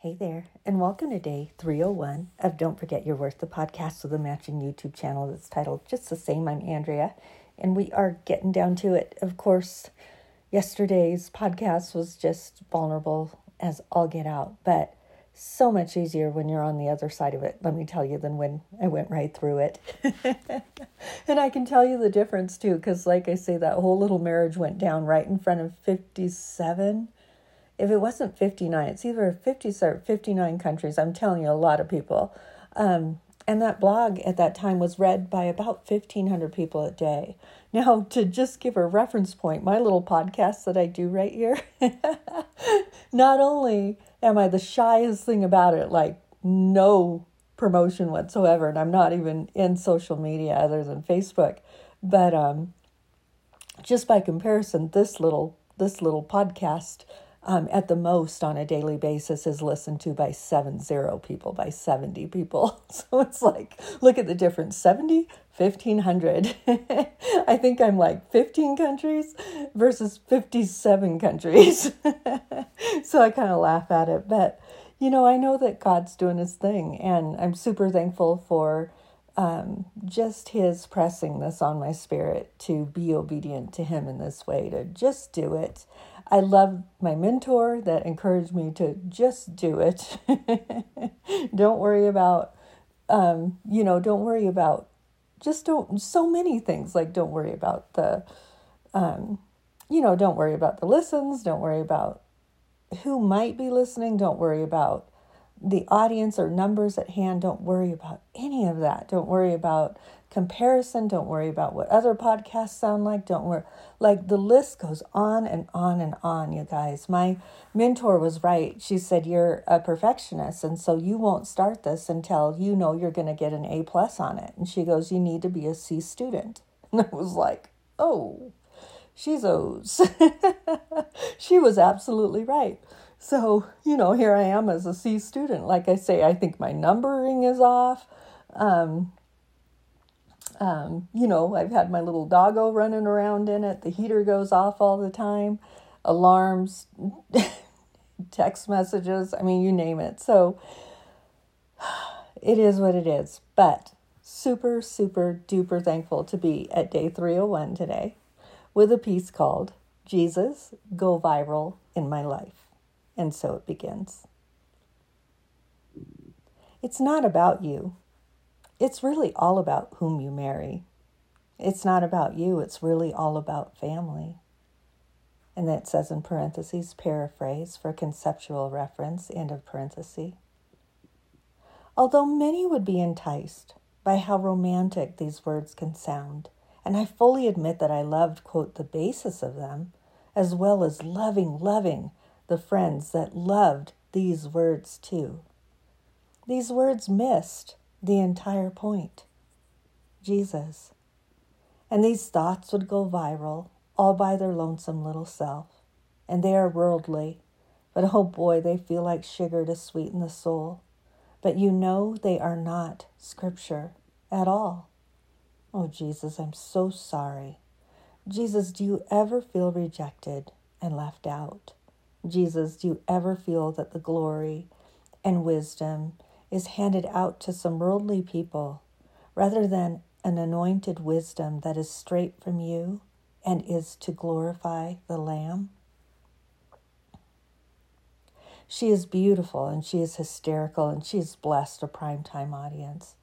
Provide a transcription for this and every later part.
Hey there, and welcome to day 301 of Don't Forget Your Worth, the podcast with a matching YouTube channel that's titled just the same. I'm Andrea, and we are getting down to it. Of course, yesterday's podcast was just vulnerable as all get out, but so much easier when you're on the other side of it, let me tell you, than when I went right through it. and I can tell you the difference too, because, like I say, that whole little marriage went down right in front of 57 if it wasn't 59, it's either 50 or 59 countries. I'm telling you, a lot of people. Um, and that blog at that time was read by about 1,500 people a day. Now, to just give a reference point, my little podcast that I do right here, not only am I the shyest thing about it, like no promotion whatsoever, and I'm not even in social media other than Facebook, but um, just by comparison, this little this little podcast um, at the most on a daily basis is listened to by seven zero people, by 70 people. So it's like, look at the difference 70, 1500. I think I'm like 15 countries versus 57 countries. so I kind of laugh at it. But, you know, I know that God's doing his thing, and I'm super thankful for. Um, just his pressing this on my spirit to be obedient to him in this way, to just do it. I love my mentor that encouraged me to just do it. don't worry about, um, you know, don't worry about, just don't, so many things. Like, don't worry about the, um, you know, don't worry about the listens. Don't worry about who might be listening. Don't worry about the audience or numbers at hand. Don't worry about any of that. Don't worry about comparison. Don't worry about what other podcasts sound like. Don't worry. Like the list goes on and on and on, you guys. My mentor was right. She said, You're a perfectionist, and so you won't start this until you know you're going to get an A plus on it. And she goes, You need to be a C student. And I was like, Oh, she's O's. she was absolutely right. So, you know, here I am as a C student. Like I say, I think my numbering is off. Um, um, you know, I've had my little doggo running around in it. The heater goes off all the time, alarms, text messages. I mean, you name it. So it is what it is. But super, super duper thankful to be at day 301 today with a piece called Jesus Go Viral in My Life. And so it begins. It's not about you. It's really all about whom you marry. It's not about you, it's really all about family. And that says in parentheses, paraphrase for conceptual reference, end of parenthesis. Although many would be enticed by how romantic these words can sound, and I fully admit that I loved, quote, the basis of them, as well as loving, loving the friends that loved these words too. These words missed the entire point Jesus. And these thoughts would go viral all by their lonesome little self. And they are worldly, but oh boy, they feel like sugar to sweeten the soul. But you know they are not scripture at all. Oh, Jesus, I'm so sorry. Jesus, do you ever feel rejected and left out? Jesus, do you ever feel that the glory and wisdom is handed out to some worldly people rather than an anointed wisdom that is straight from you and is to glorify the Lamb? She is beautiful and she is hysterical and she is blessed a primetime audience.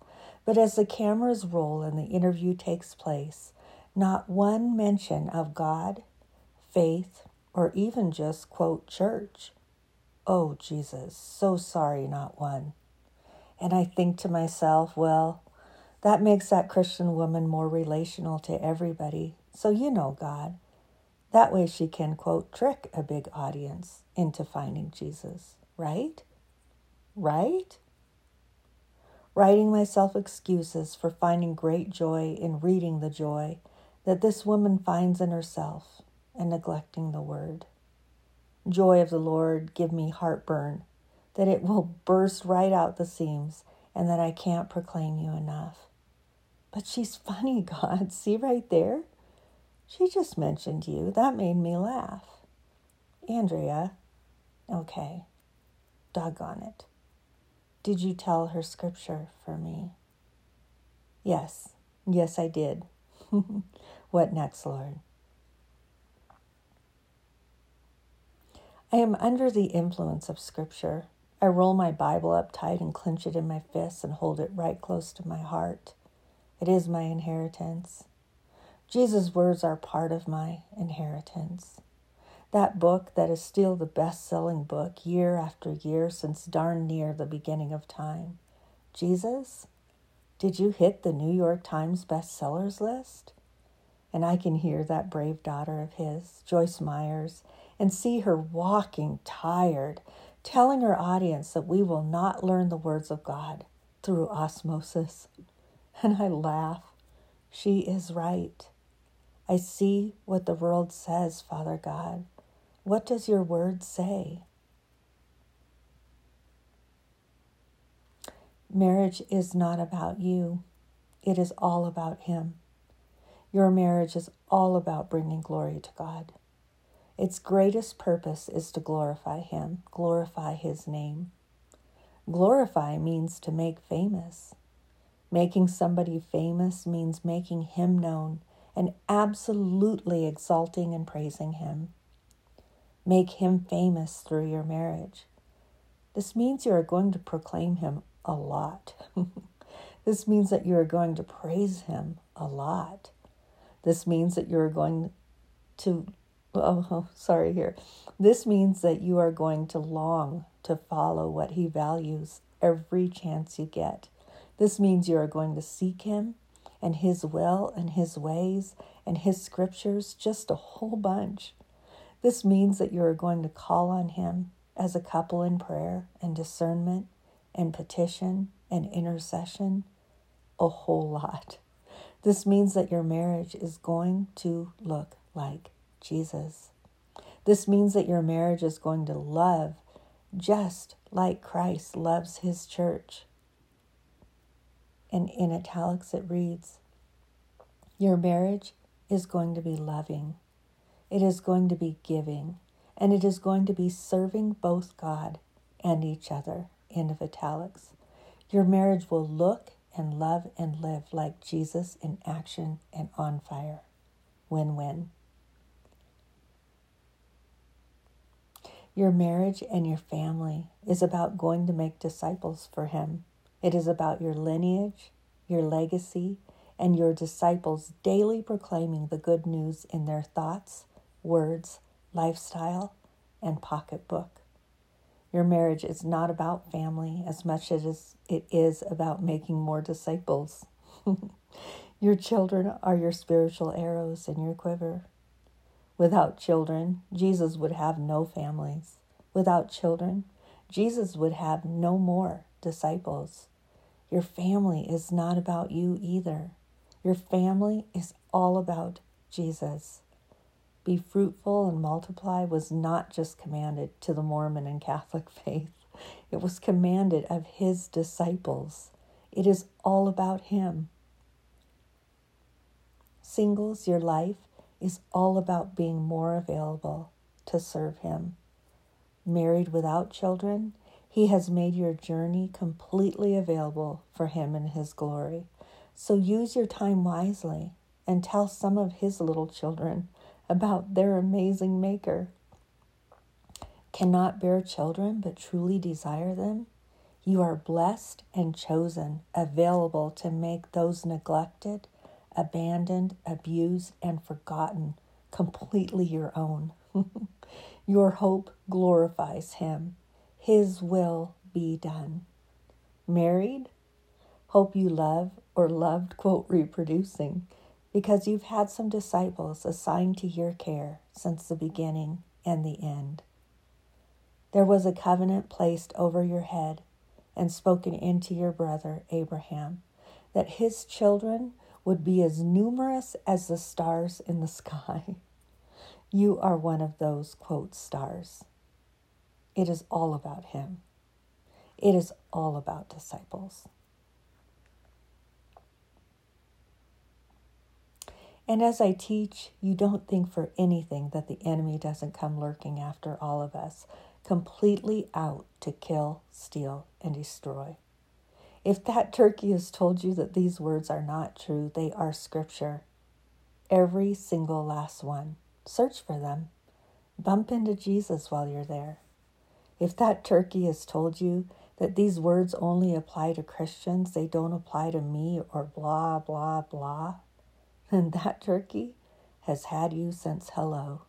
But as the cameras roll and the interview takes place, not one mention of God, faith, or even just, quote, church. Oh, Jesus, so sorry, not one. And I think to myself, well, that makes that Christian woman more relational to everybody. So you know God. That way she can, quote, trick a big audience into finding Jesus, right? Right? Writing myself excuses for finding great joy in reading the joy that this woman finds in herself and neglecting the word. Joy of the Lord, give me heartburn that it will burst right out the seams and that I can't proclaim you enough. But she's funny, God. See right there? She just mentioned you. That made me laugh. Andrea, okay. Doggone it. Did you tell her scripture for me? Yes, yes, I did. what next, Lord? I am under the influence of scripture. I roll my Bible up tight and clench it in my fists and hold it right close to my heart. It is my inheritance. Jesus' words are part of my inheritance. That book that is still the best selling book year after year since darn near the beginning of time. Jesus, did you hit the New York Times bestsellers list? And I can hear that brave daughter of his, Joyce Myers, and see her walking tired, telling her audience that we will not learn the words of God through osmosis. And I laugh. She is right. I see what the world says, Father God. What does your word say? Marriage is not about you, it is all about Him. Your marriage is all about bringing glory to God. Its greatest purpose is to glorify Him, glorify His name. Glorify means to make famous. Making somebody famous means making Him known and absolutely exalting and praising Him. Make him famous through your marriage. This means you are going to proclaim him a lot. this means that you are going to praise him a lot. This means that you are going to, oh, sorry here. This means that you are going to long to follow what he values every chance you get. This means you are going to seek him and his will and his ways and his scriptures, just a whole bunch. This means that you are going to call on Him as a couple in prayer and discernment and petition and intercession a whole lot. This means that your marriage is going to look like Jesus. This means that your marriage is going to love just like Christ loves his church. And in italics, it reads Your marriage is going to be loving it is going to be giving, and it is going to be serving both God and each other. End of italics. Your marriage will look and love and live like Jesus in action and on fire. Win win. Your marriage and your family is about going to make disciples for Him. It is about your lineage, your legacy, and your disciples daily proclaiming the good news in their thoughts, words, lifestyle, and pocketbook. Your marriage is not about family as much as it is about making more disciples. your children are your spiritual arrows in your quiver. Without children, Jesus would have no families. Without children, Jesus would have no more disciples. Your family is not about you either. Your family is all about Jesus. Be fruitful and multiply was not just commanded to the Mormon and Catholic faith, it was commanded of his disciples. It is all about him. Singles, your life is all about being more available to serve him. Married without children, he has made your journey completely available for him and his glory. So use your time wisely and tell some of his little children about their amazing Maker. Cannot bear children, but truly desire them? You are blessed and chosen, available to make those neglected, abandoned, abused, and forgotten completely your own. your hope glorifies Him. His will be done. Married? Hope you love or loved, quote, reproducing because you've had some disciples assigned to your care since the beginning and the end. There was a covenant placed over your head and spoken into your brother Abraham that his children would be as numerous as the stars in the sky. You are one of those, quote, stars. It is all about him. It is all about disciples. And as I teach, you don't think for anything that the enemy doesn't come lurking after all of us, completely out to kill, steal, and destroy. If that turkey has told you that these words are not true, they are scripture. Every single last one. Search for them. Bump into Jesus while you're there. If that turkey has told you that these words only apply to Christians, they don't apply to me or blah, blah, blah, then that turkey has had you since hello.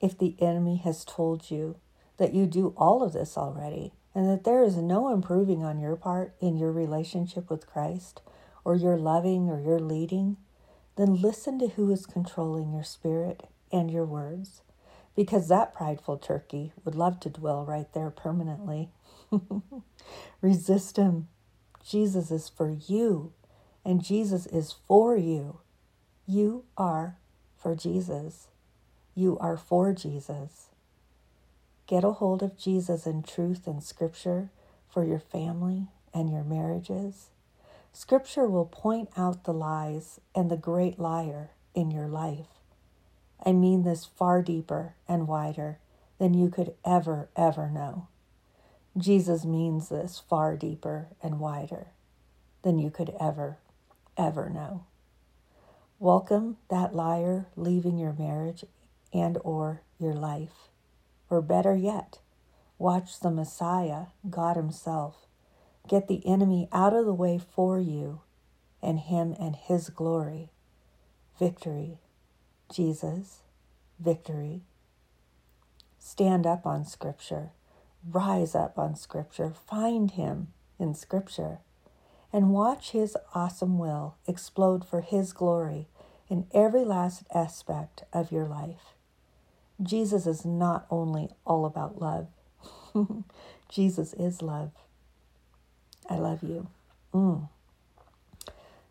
If the enemy has told you that you do all of this already and that there is no improving on your part in your relationship with Christ or your loving or your leading, then listen to who is controlling your spirit and your words because that prideful turkey would love to dwell right there permanently. Resist him. Jesus is for you, and Jesus is for you. You are for Jesus. You are for Jesus. Get a hold of Jesus in truth and scripture for your family and your marriages. Scripture will point out the lies and the great liar in your life. I mean this far deeper and wider than you could ever, ever know. Jesus means this far deeper and wider than you could ever, ever know. Welcome that liar leaving your marriage and or your life. Or better yet, watch the Messiah, God himself, get the enemy out of the way for you and him and his glory. Victory. Jesus. Victory. Stand up on Scripture. Rise up on Scripture. Find him in Scripture. And watch his awesome will explode for his glory in every last aspect of your life. Jesus is not only all about love, Jesus is love. I love you. Mm.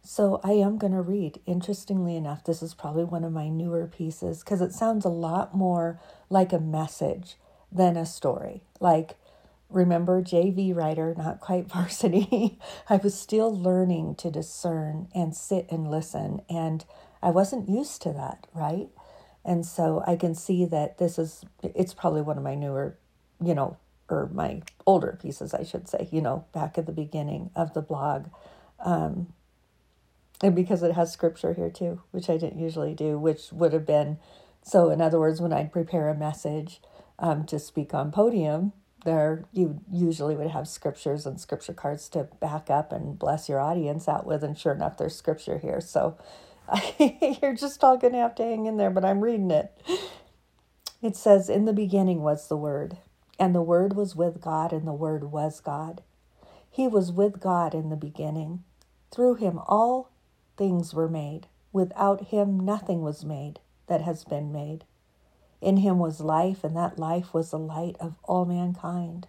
So I am going to read. Interestingly enough, this is probably one of my newer pieces because it sounds a lot more like a message than a story. Like, remember, JV writer, not quite varsity. I was still learning to discern and sit and listen, and I wasn't used to that, right? And so I can see that this is, it's probably one of my newer, you know, or my older pieces, I should say, you know, back at the beginning of the blog. Um, and because it has scripture here too, which I didn't usually do, which would have been, so in other words, when I'd prepare a message um, to speak on podium, there you usually would have scriptures and scripture cards to back up and bless your audience out with and sure enough there's scripture here so You're just all going to have to hang in there, but I'm reading it. It says, In the beginning was the Word, and the Word was with God, and the Word was God. He was with God in the beginning. Through him all things were made. Without him nothing was made that has been made. In him was life, and that life was the light of all mankind.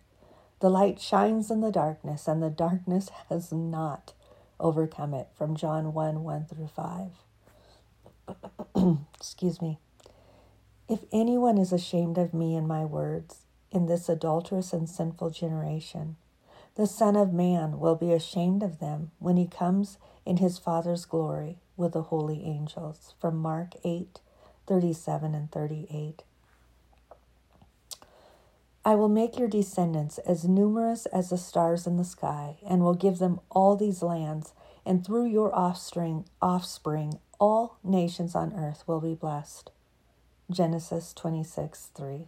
The light shines in the darkness, and the darkness has not overcome it. From John 1 1 through 5. excuse me. If anyone is ashamed of me and my words in this adulterous and sinful generation, the Son of Man will be ashamed of them when he comes in his Father's glory with the holy angels. From Mark 8 37 and 38. I will make your descendants as numerous as the stars in the sky, and will give them all these lands, and through your offspring, offspring all nations on earth will be blessed. Genesis 26 3.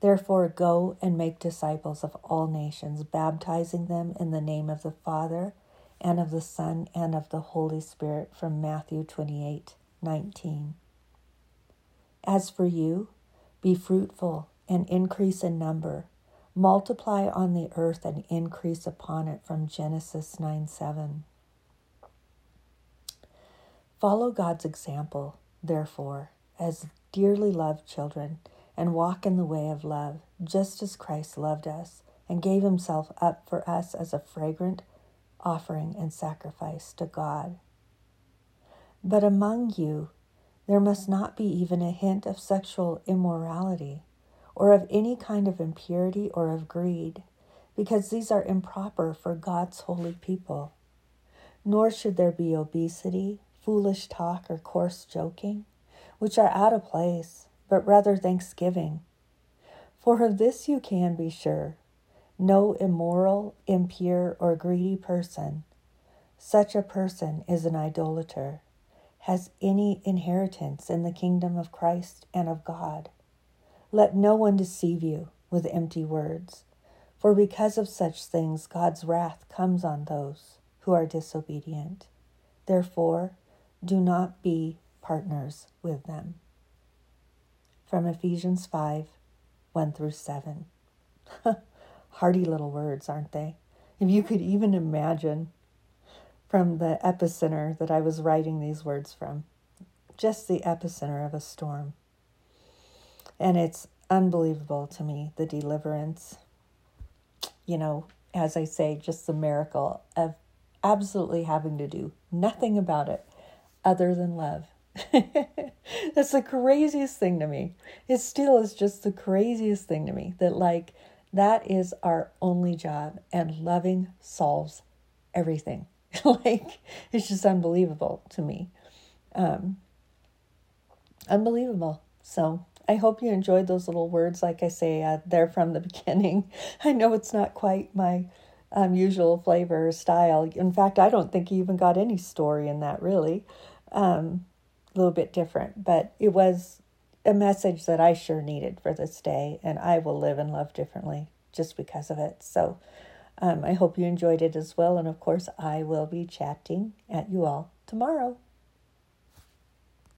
Therefore, go and make disciples of all nations, baptizing them in the name of the Father, and of the Son, and of the Holy Spirit, from Matthew 28 19. As for you, be fruitful and increase in number, multiply on the earth and increase upon it, from Genesis 9 7. Follow God's example, therefore, as dearly loved children, and walk in the way of love, just as Christ loved us and gave himself up for us as a fragrant offering and sacrifice to God. But among you, there must not be even a hint of sexual immorality, or of any kind of impurity or of greed, because these are improper for God's holy people. Nor should there be obesity foolish talk or coarse joking, which are out of place, but rather thanksgiving. For of this you can be sure no immoral, impure, or greedy person, such a person is an idolater, has any inheritance in the kingdom of Christ and of God. Let no one deceive you with empty words, for because of such things God's wrath comes on those who are disobedient. Therefore, do not be partners with them. From Ephesians 5 1 through 7. Hearty little words, aren't they? If you could even imagine from the epicenter that I was writing these words from, just the epicenter of a storm. And it's unbelievable to me the deliverance, you know, as I say, just the miracle of absolutely having to do nothing about it other than love. That's the craziest thing to me. It still is just the craziest thing to me that, like, that is our only job, and loving solves everything. like, it's just unbelievable to me. Um, unbelievable. So, I hope you enjoyed those little words. Like I say, uh, they're from the beginning. I know it's not quite my um, usual flavor or style. In fact, I don't think you even got any story in that, really. Um, a little bit different, but it was a message that I sure needed for this day, and I will live and love differently just because of it. So um, I hope you enjoyed it as well. And of course, I will be chatting at you all tomorrow.